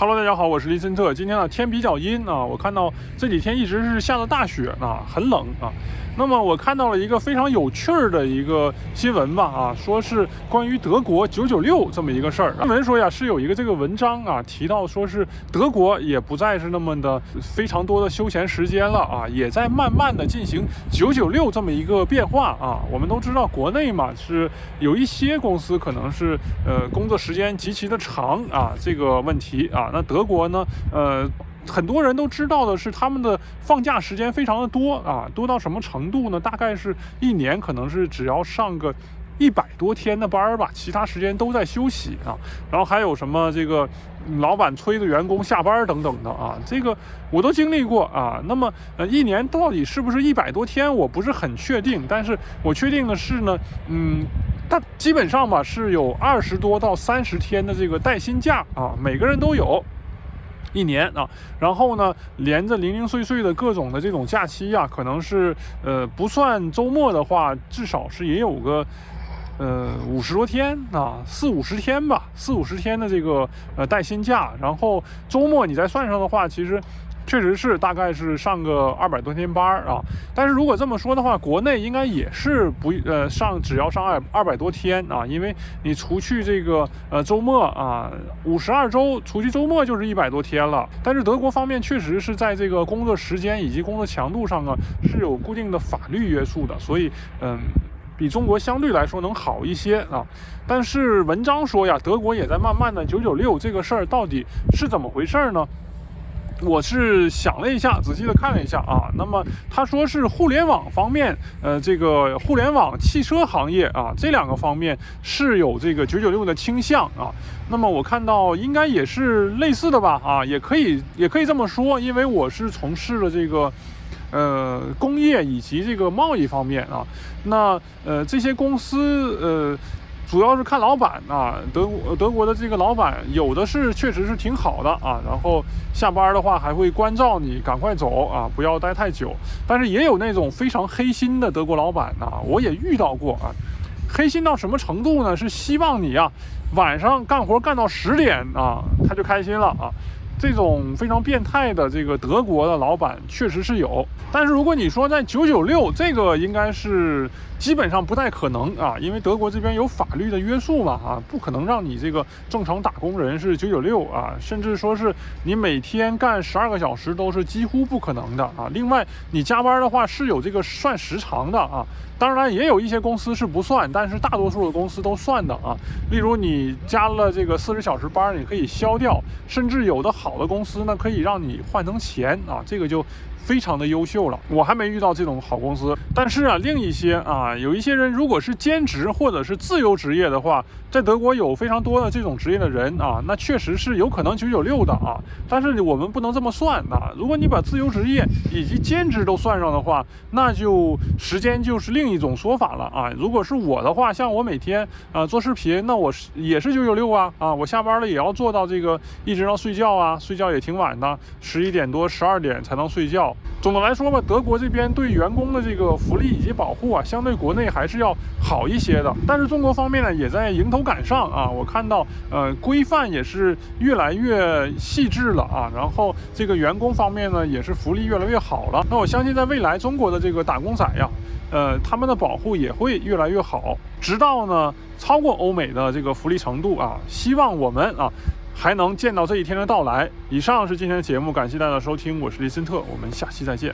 Hello，大家好，我是林森特。今天呢天比较阴啊，我看到这几天一直是下着大雪啊，很冷啊。那么我看到了一个非常有趣儿的一个新闻吧啊，说是关于德国九九六这么一个事儿。新闻说呀是有一个这个文章啊提到说是德国也不再是那么的非常多的休闲时间了啊，也在慢慢的进行九九六这么一个变化啊。我们都知道国内嘛是有一些公司可能是呃工作时间极其的长啊这个问题啊，那德国呢呃。很多人都知道的是，他们的放假时间非常的多啊，多到什么程度呢？大概是一年可能是只要上个一百多天的班儿吧，其他时间都在休息啊。然后还有什么这个老板催着员工下班等等的啊，这个我都经历过啊。那么呃，一年到底是不是一百多天，我不是很确定，但是我确定的是呢，嗯，它基本上吧是有二十多到三十天的这个带薪假啊，每个人都有。一年啊，然后呢，连着零零碎碎的各种的这种假期呀，可能是呃不算周末的话，至少是也有个呃五十多天啊，四五十天吧，四五十天的这个呃带薪假，然后周末你再算上的话，其实。确实是，大概是上个二百多天班啊。但是如果这么说的话，国内应该也是不呃上，只要上二二百多天啊，因为你除去这个呃周末啊，五十二周除去周末就是一百多天了。但是德国方面确实是在这个工作时间以及工作强度上啊是有固定的法律约束的，所以嗯，比中国相对来说能好一些啊。但是文章说呀，德国也在慢慢的九九六这个事儿到底是怎么回事儿呢？我是想了一下，仔细的看了一下啊，那么他说是互联网方面，呃，这个互联网汽车行业啊，这两个方面是有这个九九六的倾向啊。那么我看到应该也是类似的吧啊，也可以也可以这么说，因为我是从事了这个呃工业以及这个贸易方面啊，那呃这些公司呃。主要是看老板啊，德国德国的这个老板有的是确实是挺好的啊，然后下班的话还会关照你赶快走啊，不要待太久。但是也有那种非常黑心的德国老板呐，我也遇到过啊，黑心到什么程度呢？是希望你啊晚上干活干到十点啊，他就开心了啊。这种非常变态的这个德国的老板确实是有，但是如果你说在九九六，这个应该是基本上不太可能啊，因为德国这边有法律的约束嘛啊，不可能让你这个正常打工人是九九六啊，甚至说是你每天干十二个小时都是几乎不可能的啊。另外，你加班的话是有这个算时长的啊，当然也有一些公司是不算，但是大多数的公司都算的啊。例如你加了这个四十小时班，你可以消掉，甚至有的好。好的公司呢，可以让你换成钱啊，这个就。非常的优秀了，我还没遇到这种好公司。但是啊，另一些啊，有一些人如果是兼职或者是自由职业的话，在德国有非常多的这种职业的人啊，那确实是有可能九九六的啊。但是我们不能这么算啊，如果你把自由职业以及兼职都算上的话，那就时间就是另一种说法了啊。如果是我的话，像我每天啊做视频，那我是也是九九六啊啊，我下班了也要做到这个一直到睡觉啊，睡觉也挺晚的，十一点多十二点才能睡觉。总的来说吧，德国这边对员工的这个福利以及保护啊，相对国内还是要好一些的。但是中国方面呢，也在迎头赶上啊。我看到，呃，规范也是越来越细致了啊。然后这个员工方面呢，也是福利越来越好了。那我相信，在未来中国的这个打工仔呀，呃，他们的保护也会越来越好，直到呢超过欧美的这个福利程度啊。希望我们啊。还能见到这一天的到来。以上是今天的节目，感谢大家的收听，我是李森特，我们下期再见。